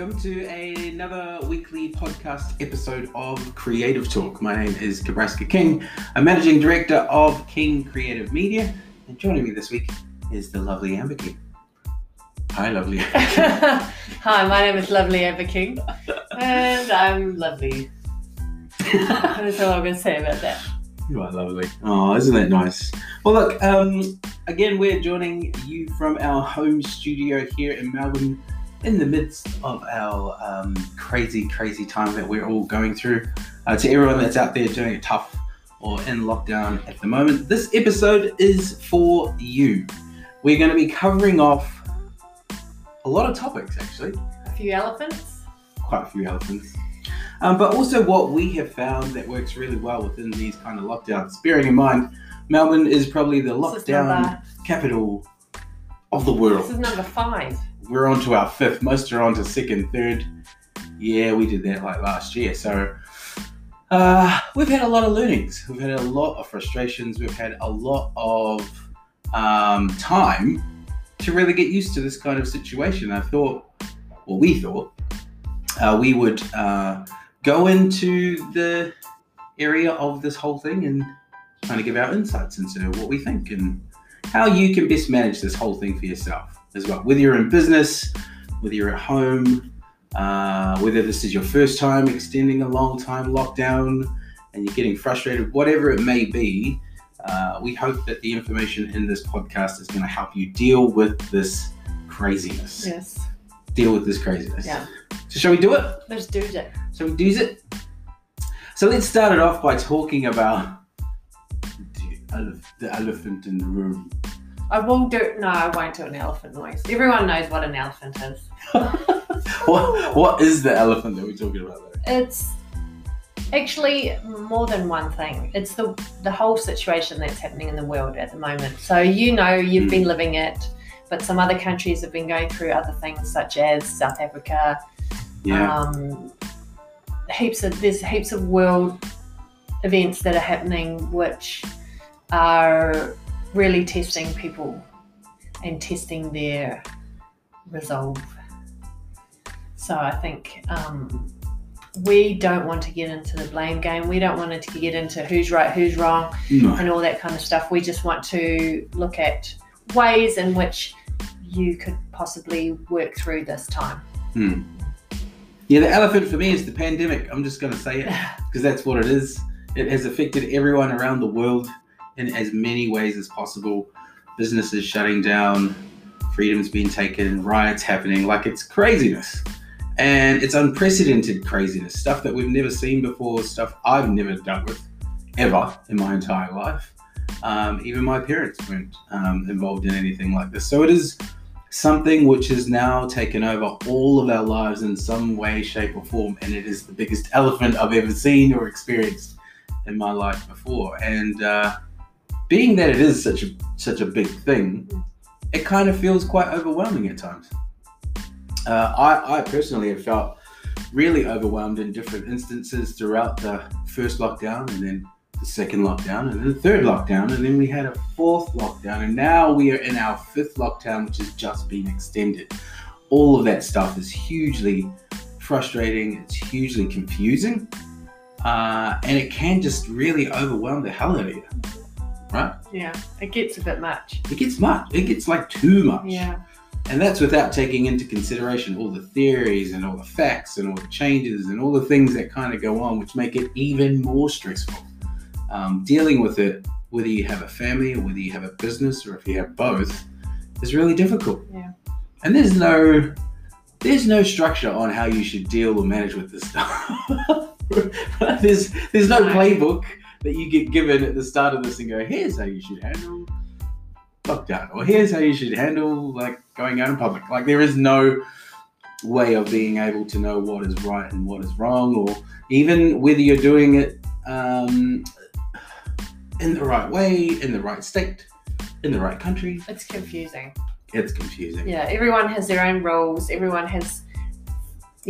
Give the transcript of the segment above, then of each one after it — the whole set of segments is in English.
Welcome to another weekly podcast episode of Creative Talk. My name is Kabraska King. I'm managing director of King Creative Media, and joining me this week is the lovely Amber King. Hi, lovely. Hi, my name is Lovely Amber King, and I'm lovely. That's all I'm going to say about that. You are lovely. Oh, isn't that nice? Well, look, um, again, we're joining you from our home studio here in Melbourne in the midst of our um, crazy, crazy time that we're all going through. Uh, to everyone that's out there doing it tough or in lockdown at the moment, this episode is for you. We're going to be covering off a lot of topics, actually. A few elephants. Quite a few elephants. Um, but also what we have found that works really well within these kind of lockdowns. Bearing in mind, Melbourne is probably the lockdown capital of the world. This is number five. We're on to our fifth. Most are on to second, third. Yeah, we did that like last year. So uh, we've had a lot of learnings. We've had a lot of frustrations. We've had a lot of um, time to really get used to this kind of situation. I thought, well, we thought uh, we would uh, go into the area of this whole thing and kind of give our insights into what we think and how you can best manage this whole thing for yourself as well. Whether you're in business, whether you're at home, uh, whether this is your first time extending a long time lockdown and you're getting frustrated, whatever it may be, uh, we hope that the information in this podcast is going to help you deal with this craziness. Yes. Deal with this craziness. Yeah. So, shall we do it? Let's do that. So we do it. So let's start it off by talking about the elephant in the room. I will do. No, I won't do an elephant noise. Everyone knows what an elephant is. what what is the elephant that we're talking about though? It's actually more than one thing. It's the the whole situation that's happening in the world at the moment. So you know you've Mm. been living it, but some other countries have been going through other things such as South Africa. Yeah. Um, heaps of there's heaps of world events that are happening which are really testing people and testing their resolve. So I think um, we don't want to get into the blame game. We don't want to get into who's right, who's wrong, no. and all that kind of stuff. We just want to look at ways in which you could possibly work through this time. Hmm. Yeah, the elephant for me is the pandemic. I'm just going to say it because that's what it is. It has affected everyone around the world in as many ways as possible. Businesses shutting down, freedoms being taken, riots happening. Like it's craziness. And it's unprecedented craziness. Stuff that we've never seen before, stuff I've never dealt with ever in my entire life. Um, even my parents weren't um, involved in anything like this. So it is something which has now taken over all of our lives in some way, shape, or form. And it is the biggest elephant I've ever seen or experienced in my life before. And uh, being that it is such a such a big thing, it kind of feels quite overwhelming at times. Uh, I, I personally have felt really overwhelmed in different instances throughout the first lockdown and then the second lockdown and then the third lockdown and then we had a fourth lockdown and now we are in our fifth lockdown which has just been extended. All of that stuff is hugely frustrating. It's hugely confusing uh, and it can just really overwhelm the hell out of you right Yeah, it gets a bit much. it gets much it gets like too much Yeah, and that's without taking into consideration all the theories and all the facts and all the changes and all the things that kind of go on, which make it even more stressful. Um, dealing with it, whether you have a family or whether you have a business or if you have both, is really difficult. Yeah. And there's no there's no structure on how you should deal or manage with this stuff. there's there's no No. playbook that you get given at the start of this and go, here's how you should handle lockdown, or here's how you should handle like going out in public. Like there is no way of being able to know what is right and what is wrong, or even whether you're doing it um, in the right way, in the right state, in the right country. it's confusing. It's confusing. Yeah, everyone has their own rules. Everyone has,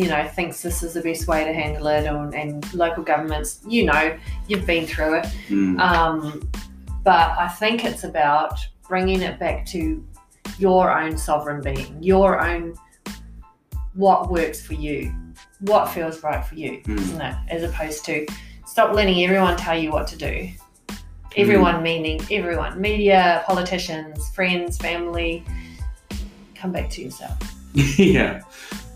you know, thinks this is the best way to handle it. And, and local governments, you know, you've been through it. Mm. Um, but I think it's about bringing it back to your own sovereign being, your own what works for you, what feels right for you, Mm. isn't it? As opposed to stop letting everyone tell you what to do. Everyone meaning everyone, media, politicians, friends, family. Come back to yourself. yeah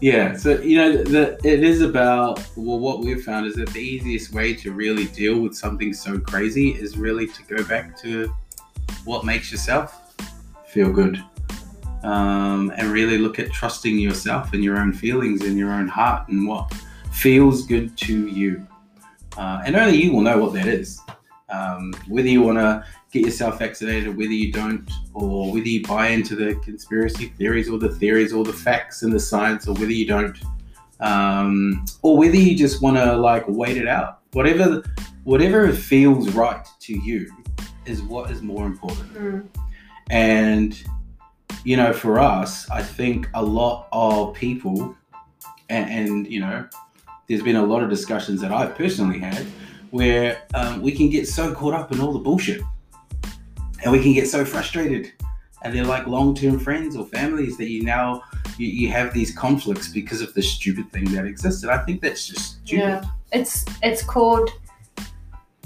yeah so you know the, it is about well what we've found is that the easiest way to really deal with something so crazy is really to go back to what makes yourself feel good. Um, and really look at trusting yourself and your own feelings and your own heart and what feels good to you. Uh, and only you will know what that is. Um, whether you want to get yourself vaccinated, whether you don't, or whether you buy into the conspiracy theories or the theories or the facts and the science, or whether you don't, um, or whether you just want to like wait it out. Whatever, whatever feels right to you is what is more important. And you know, for us, I think a lot of people, and, and you know, there's been a lot of discussions that I've personally had where um, we can get so caught up in all the bullshit and we can get so frustrated and they're like long-term friends or families that you now you, you have these conflicts because of the stupid thing that exists and i think that's just stupid Yeah. It's it's called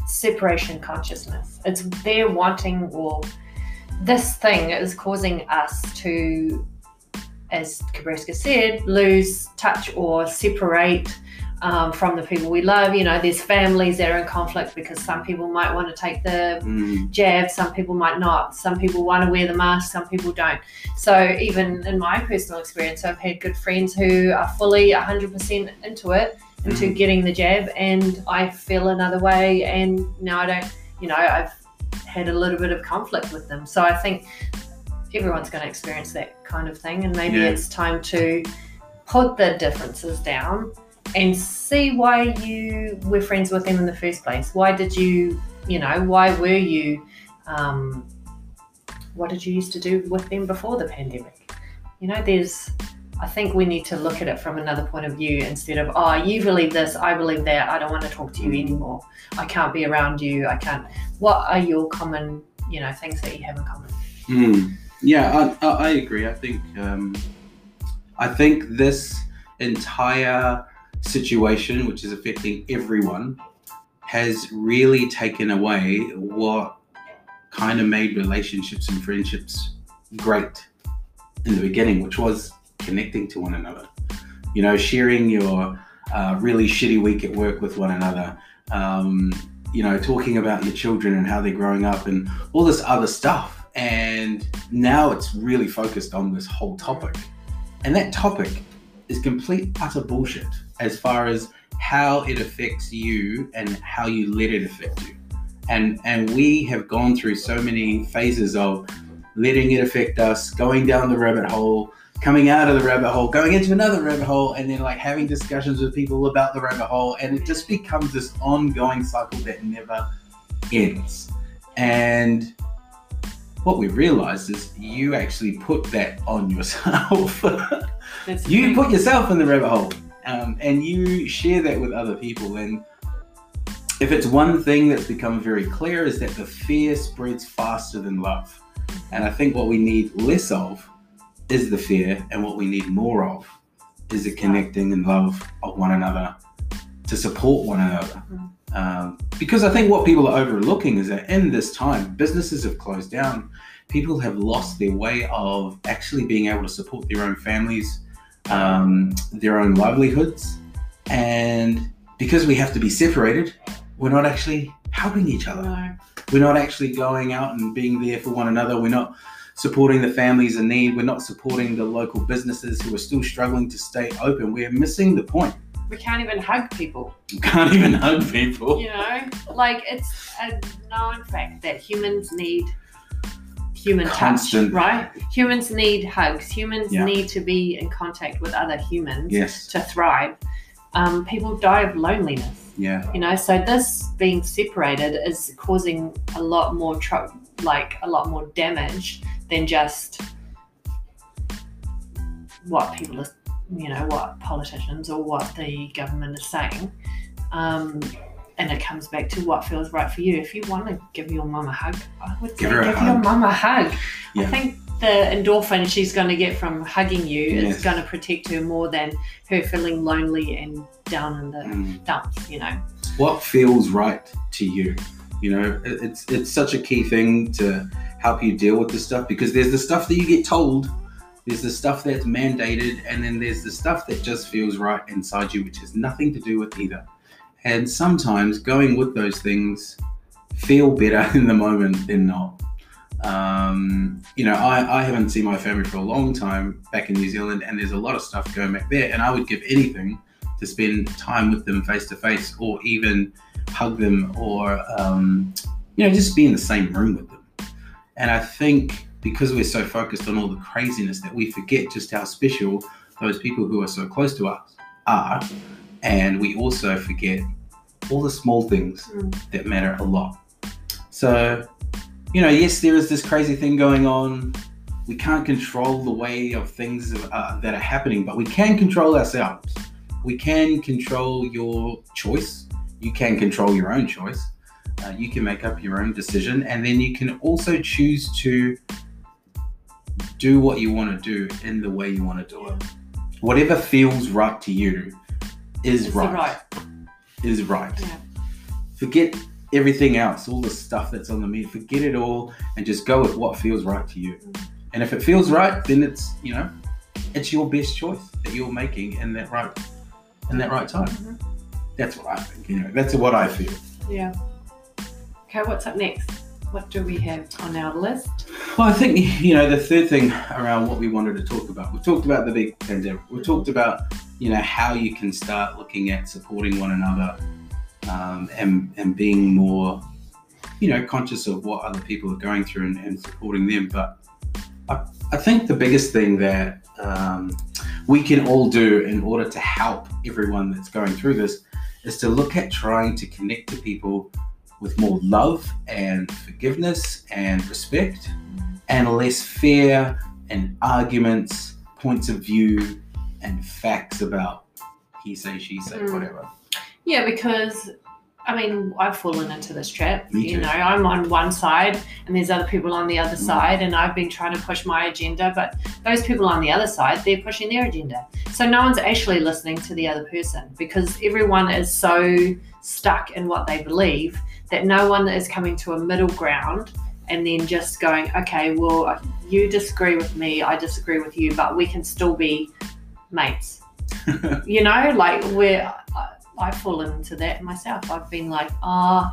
separation consciousness. It's they're wanting or this thing is causing us to, as Kabreska said, lose touch or separate um, from the people we love. You know, there's families that are in conflict because some people might want to take the Mm, jab, some people might not. Some people want to wear the mask, some people don't. So, even in my personal experience, I've had good friends who are fully 100% into it, into Mhm. getting the jab, and I feel another way. And now I don't, you know, I've had a little bit of conflict with them. So, I think everyone's going to experience that kind of thing, and maybe Yeah. it's time to put the differences down and see why you were friends with them in the first place. Why did you, you know, why were you, um, what did you used to do with them before the pandemic? You know, there's, I think we need to look at it from another point of view instead of, oh, you believe this, I believe that, I don't want to talk to you anymore. I can't be around you, I can't. What are your common, you know, things that you have in common? mm. yeah I, I, agree i think um, i think this entire situation which is affecting everyone has really taken away what kind of made relationships and friendships great in the beginning, which was connecting to one another. You know, sharing your uh, really shitty week at work with one another. Um, you know, talking about your children and how they're growing up and all this other stuff. And now it's really focused on this whole topic. And that topic is complete utter bullshit as far as how it affects you and how you let it affect you. And and we have gone through so many phases of letting it affect us, going down the rabbit hole, coming out of the rabbit hole, going into another rabbit hole, and then like having discussions with people about the rabbit hole, and it just becomes this ongoing cycle that never ends. And what we realized is you actually put that on yourself. You put yourself in the rabbit hole um, and you share that with other people. And if it's one thing that's become very clear is that the fear spreads faster than love. And i think what we need less of is the fear and what we need more of is the connecting and love of one another to support one another. Mhm. Um, because i think what people are overlooking is that in this time businesses have closed down people have lost their way of actually being able to support their own families um, their own livelihoods. And because we have to be separated, we're not actually helping each other. No. We're not actually going out and being there for one another. We're not supporting the families in need. We're not supporting the local businesses who are still struggling to stay open. We're missing the point. We can't even hug people. We can't even hug people. You know, like it's a known fact that humans need human Constant. touch, right? Humans need hugs. Humans Yeah. need to be in contact with other humans Yes. to thrive. Um, people die of loneliness, Yeah. you know. So this being separated is causing a lot more tro- like a lot more damage than just what people are, you know, what politicians or what the government is saying. Um, and it comes back to what feels right for you. If you want to give your mum a hug, I would say Give her a give your hug. mum a hug. I think the endorphin she's going to get from hugging you Yes. is going to protect her more than her feeling lonely and down in the Mm. dumps, you know. what feels right to you you know it's it's such a key thing to help you deal with this stuff because there's the stuff that you get told there's the stuff that's mandated and then there's the stuff that just feels right inside you which has nothing to do with either. And sometimes going with those things feel better in the moment than not. Um, you know I, I haven't seen my family for a long time back in new zealand and there's a lot of stuff going back there and i would give anything to spend time with them face to face or even hug them or um, you know just be in the same room with them. And i think because we're so focused on all the craziness that we forget just how special those people who are so close to us are and we also forget all the small things Mm. that matter a lot so you know yes there is this crazy thing going on we can't control the way of things uh, that are happening but we can control ourselves we can control your choice. You can control your own choice. Uh, you can make up your own decision, and then you can also choose to do what you want to do in the way you want to do it. Whatever feels right to you is right. right. Is right. Yeah. Forget everything else, all the stuff that's on the meat. Forget it all, and just go with what feels right to you. And if it feels right, then it's you know, it's your best choice that you're making in that right in that right time. Mhm. That's what I think. You know, that's what I feel. Yeah. Okay, what's up next? What do we have on our list? Well, I think you know the third thing around what we wanted to talk about. We talked about the big pandemic. We talked about you know how you can start looking at supporting one another um, and and being more you know conscious of what other people are going through and, and supporting them. But I, I think the biggest thing that um, we can all do in order to help everyone that's going through this is to look at trying to connect to people with more love and forgiveness and respect and less fear and arguments, points of view, and facts about he say, she say, Mm. whatever. Yeah, because I mean, I've fallen into this trap. Me You too. know, I'm on one side and there's other people on the other Mm. side, and I've been trying to push my agenda, but those people on the other side, they're pushing their agenda. So no one's actually listening to the other person because everyone is so stuck in what they believe that no one is coming to a middle ground and then just going, okay, well, you disagree with me, I disagree with you, but we can still be mates. you know, like we're. I- I've fallen into that myself. I've been like, ah,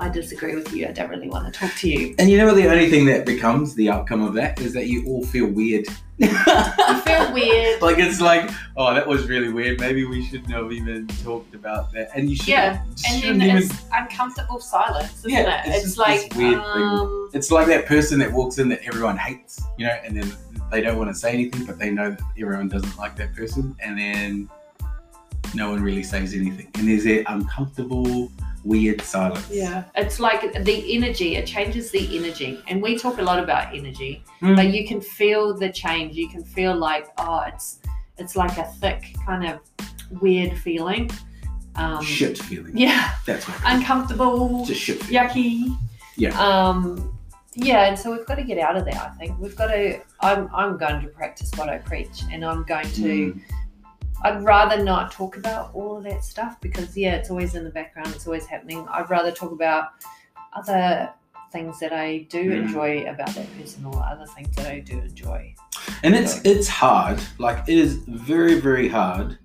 I disagree with you. I don't really want to talk to you. And you know what? The only thing that becomes the outcome of that is that you all feel weird. I feel weird. like it's like, oh, that was really weird. Maybe we shouldn't have even talked about that. And you should. Yeah, And then even. it's uncomfortable silence, isn't Yeah, it? it's It's, just like, this weird thing. um, It's like that person that walks in that everyone hates, you know, and then they don't want to say anything, but they know that everyone doesn't like that person, and then no one really says anything, and there's that uncomfortable, weird silence. yeah, it's like the energy. It changes the energy, and we talk a lot about energy, Mm. but you can feel the change. You can feel like, oh, it's it's like a thick kind of weird feeling. Um, shit feeling. Yeah, That's what. uncomfortable. Just shit feeling. yucky. Yeah. Um, yeah, and so we've got to get out of there. I think we've got to. I'm I'm going to practice what I preach, and I'm going to. Mm. I'd rather not talk about all of that stuff because yeah, it's always in the background. It's always happening. I'd rather talk about other things that I do Mm. enjoy about that person, or other things that I do enjoy. And it's it's hard. Like it is very very hard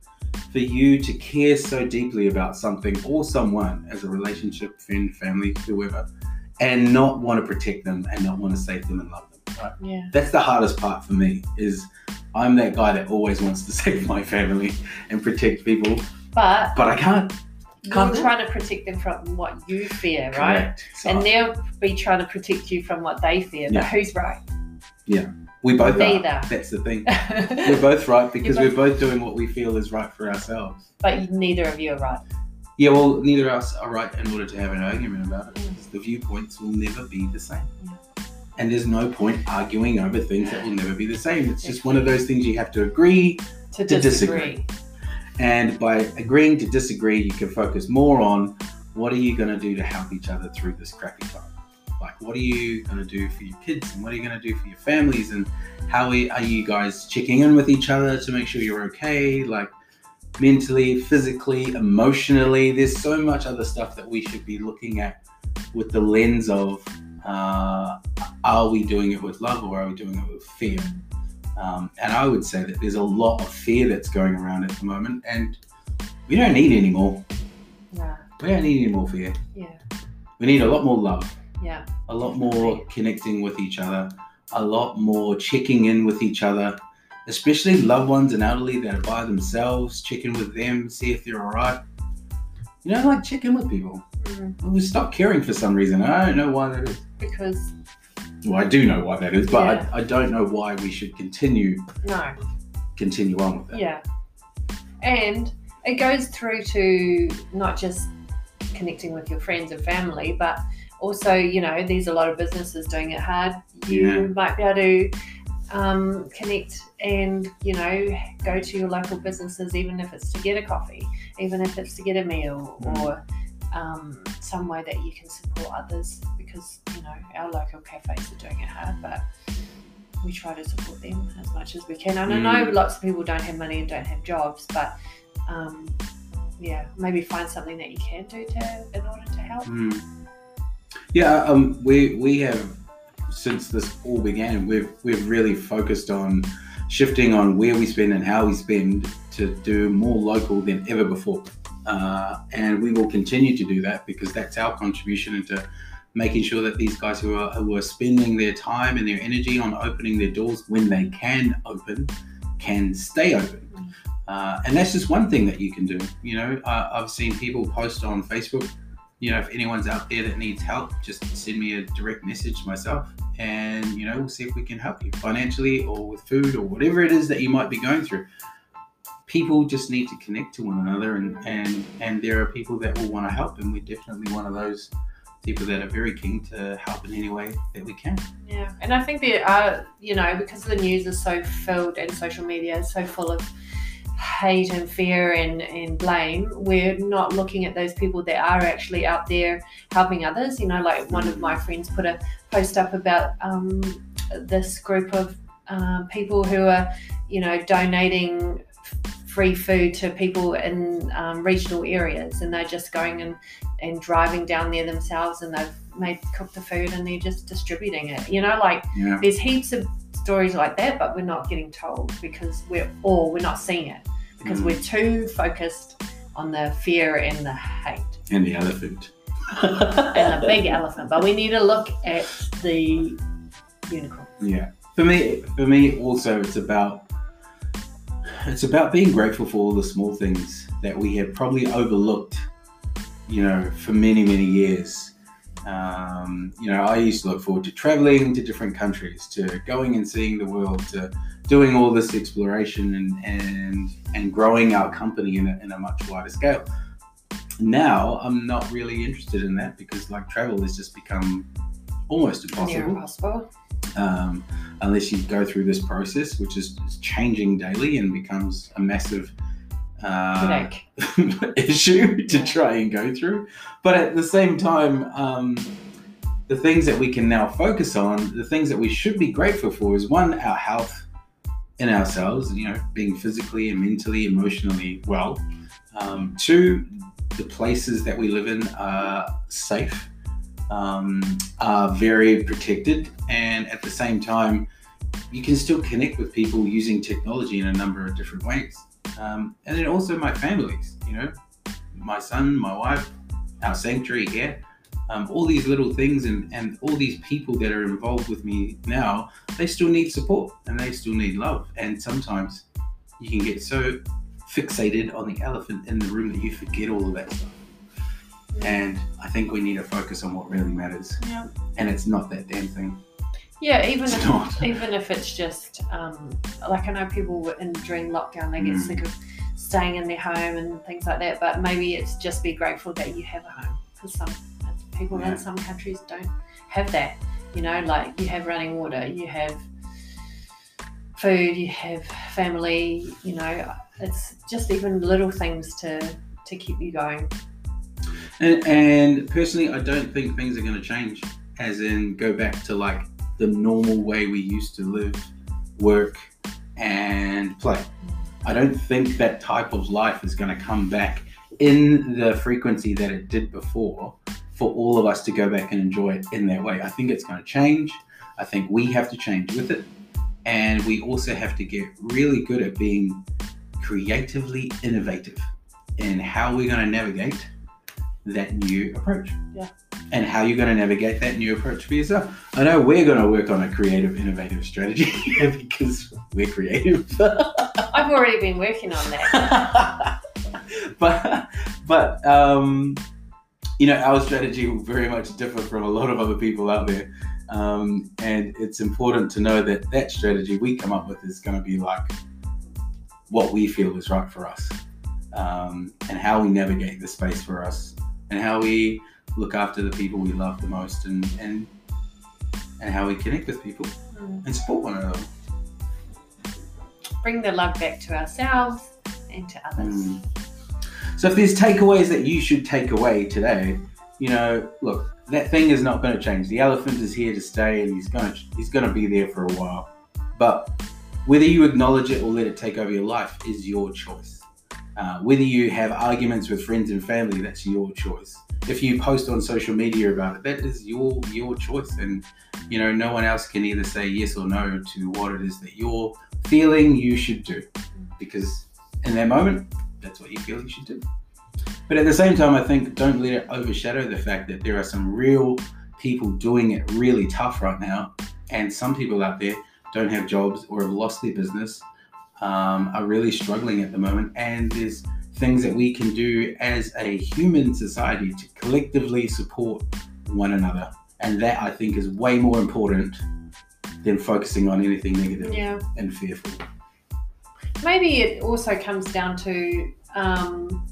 for you to care so deeply about something or someone as a relationship, friend, family, whoever, and not want to protect them and not want to save them and love them. Right? Yeah. That's the hardest part for me. Is I'm that guy that always wants to save my family and protect people, But but I can't. you're Can't do it. trying to protect them from what you fear, right? Correct. So And they'll be trying to protect you from what they fear. Yeah. But who's right? Yeah. We both are. Neither. That's the thing. We're both right because You're we're both doing what we feel is right for ourselves. but neither of you are right. Yeah, well, neither of us are right in order to have an argument about it. Mm. because The viewpoints will never be the same. Yeah. And there's no point arguing over things that will never be the same. It's just one of those things you have to agree. To, To disagree. disagree. And by agreeing to disagree, you can focus more on what are you going to do to help each other through this crappy time. Like, what are you going to do for your kids and what are you going to do for your families? And how are you guys checking in with each other to make sure you're okay? Like, mentally, physically, emotionally. There's so much other stuff that we should be looking at with the lens of uh, are we doing it with love or are we doing it with fear? Um, and I would say that there's a lot of fear that's going around at the moment, and we don't need any more. Yeah. We don't need any more fear. Yeah. We need a lot more love, Yeah. a lot more connecting with each other, a lot more checking in with each other, especially loved ones and elderly that are by themselves, check in with them, see if they're all right. You know, like check in with people. Mm, We stop caring for some reason. I don't know why that is. Because Well, I do know why that is, but Yeah. I, I don't know why we should continue no. continue on with that. Yeah. And it goes through to not just connecting with your friends and family, but also, you know, there's a lot of businesses doing it hard. You Yeah. might be able to um, connect and, you know, go to your local businesses, even if it's to get a coffee, even if it's to get a meal Mm. or um, some way that you can support others because, you know, our local cafes are doing it hard, but we try to support them as much as we can. And I know Mm. lots of people don't have money and don't have jobs, but um, yeah, maybe find something that you can do to in order to help. Mm. Yeah, um, we we have since this all began, we've we've really focused on shifting on where we spend and how we spend to do more local than ever before, uh, and we will continue to do that because that's our contribution into making sure that these guys who are who are spending their time and their energy on opening their doors when they can open can stay open. Uh, and that's just one thing that you can do. You know, uh, I've seen people post on Facebook you know, if anyone's out there that needs help, just send me a direct message myself, and you know, we'll see if we can help you financially or with food or whatever it is that you might be going through. People just need to connect to one another, and and and there are people that will want to help, and we're definitely one of those people that are very keen to help in any way that we can. Yeah, and I think there are, you know, because the news is so filled and social media is so full of hate and fear and, and blame, we're not looking at those people that are actually out there helping others. You know, like one of my friends put a post up about um, this group of um, people who are, you know, donating free food to people in um, regional areas and they're just going and, and driving down there themselves and they've made cooked the food and they're just distributing it. You know, like Yeah. there's heaps of stories like that, but we're not getting told because we're all we're not seeing it because Mm. we're too focused on the fear and the hate And the elephant. and the big elephant. But we need to look at the unicorn. Yeah. For me, for me also, it's about it's about being grateful for all the small things that we have probably overlooked, you know, for many many years. Um, you know, I used to look forward to traveling to different countries, to going and seeing the world, to doing all this exploration and and and growing our company in a, in a much wider scale. Now, I'm not really interested in that because like travel has just become almost impossible impossible. um, unless you go through this process, which is changing daily and becomes a massive uh, issue to try and go through. But at the same time, um, the things that we can now focus on, the things that we should be grateful for, is one, our health in ourselves, you know, being physically and mentally, emotionally well. Um, two, the places that we live in are safe, um, are very protected, and at the same time, you can still connect with people using technology in a number of different ways. Um, and then also my families, you know, my son, my wife, our sanctuary here, um, all these little things and, and all these people that are involved with me now, they still need support and they still need love. And sometimes you can get so fixated on the elephant in the room that you forget all of that stuff. And I think we need to focus on what really matters. Yeah. And it's not that damn thing. Yeah, even It's if not. even if it's just um, like I know people were in during lockdown they get Mm. sick of staying in their home and things like that. But maybe it's just be grateful that you have a home because some people Yeah. in some countries don't have that. You know, like you have running water, you have food, you have family. You know, it's just even little things to to keep you going. And, and personally, I don't think things are going to change as in go back to like the normal way we used to live, work, and play. I don't think that type of life is going to come back in the frequency that it did before for all of us to go back and enjoy it in that way. I think it's going to change. I think we have to change with it. And we also have to get really good at being creatively innovative in how we're going to navigate that new approach. Yeah. And how you're going to navigate that new approach for yourself. I know we're going to work on a creative, innovative strategy because we're creative. I've already been working on that. but but um, you know our strategy will very much differ from a lot of other people out there um, and it's important to know that that strategy we come up with is going to be like what we feel is right for us um, and how we navigate the space for us and how we look after the people we love the most and and and how we connect with people Mm. and support one another Bring the love back to ourselves and to others. Mm. So if there's takeaways that you should take away today, you know, look, that thing is not going to change. The elephant is here to stay, and he's going to he's going to be there for a while. But whether you acknowledge it or let it take over your life is your choice. Uh, whether you have arguments with friends and family, that's your choice. If you post on social media about it, that is your your choice, and you know no one else can either say yes or no to what it is that you're feeling you should do, because in that moment, that's what you feel you should do. But at the same time, I think don't let it overshadow the fact that there are some real people doing it really tough right now, and some people out there don't have jobs or have lost their business, um, are really struggling at the moment, and there's things that we can do as a human society to collectively support one another, and that I think is way more important than focusing on anything negative Yeah. and fearful. Maybe it also comes down to um,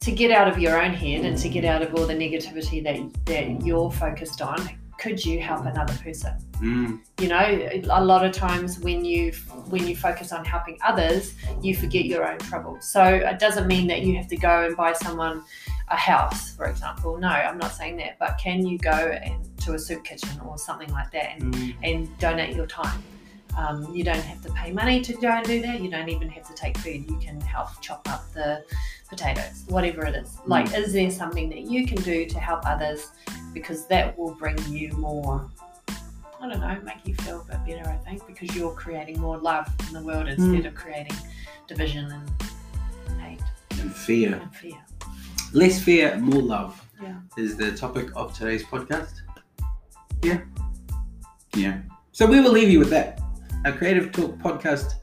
to get out of your own head and to get out of all the negativity that that you're focused on. Could you help another person? Mm, You know, a lot of times when you when you focus on helping others, you forget your own troubles. So it doesn't mean that you have to go and buy someone a house, for example. No, I'm not saying that. But can you go and to a soup kitchen or something like that and mm, and donate your time. Um, you don't have to pay money to go and do that. You don't even have to take food. You can help chop up the potatoes, whatever it is. Like, is there something that you can do to help others? Because that will bring you more, I don't know, make you feel a bit better, I think, because you're creating more love in the world hmm. instead of creating division and hate and fear. and fear. Less fear, more love. Yeah. Is the topic of today's podcast. Yeah. Yeah. So we will leave you with that. Our Creative Talk podcast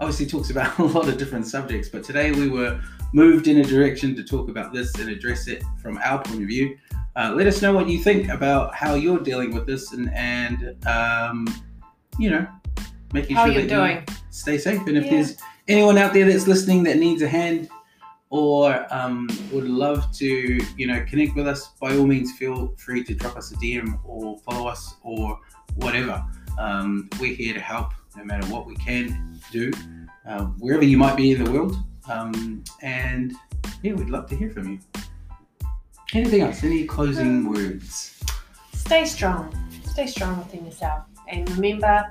obviously talks about a lot of different subjects, but today we were moved in a direction to talk about this and address it from our point of view. Uh, let us know what you think about how you're dealing with this and, and um, you know, making How sure you're that you stay safe. And if Yeah. there's anyone out there that's listening that needs a hand or um, would love to, you know, connect with us, by all means, feel free to drop us a DM or follow us or whatever. Um, we're here to help no matter what we can do, uh, wherever you might be in the world. Um, and yeah, we'd love to hear from you. Anything else? Any closing words? Stay strong. Stay strong within yourself. And remember,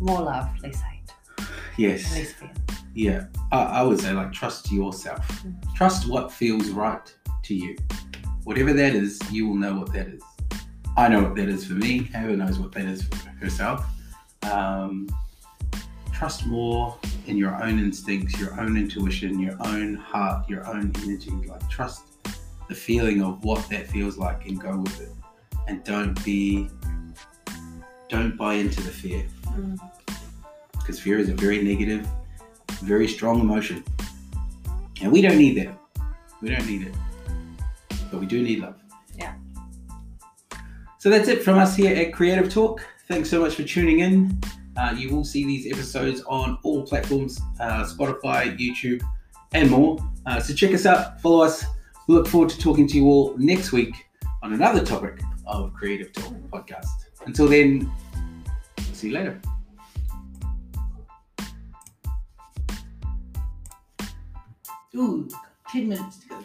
more love, less hate, Yes. less fear. Yeah, I, I would say like trust yourself. Mm. Trust what feels right to you. Whatever that is, you will know what that is. I know what that is for me. Heather knows what that is for herself. Um, trust more in your own instincts, your own intuition, your own heart, your own energy. Like trust the feeling of what that feels like and go with it. And don't be, don't buy into the fear Mm. because fear is a very negative, very strong emotion. And we don't need that. We don't need it. But we do need love. Yeah. So that's it from us here at Creative Talk. Thanks so much for tuning in. Uh, you will see these episodes on all platforms uh, Spotify, YouTube, and more. Uh, so check us out, follow us. We look forward to talking to you all next week on another topic of Creative Talk podcast. Until then, see you later. Ooh, 10 minutes to go.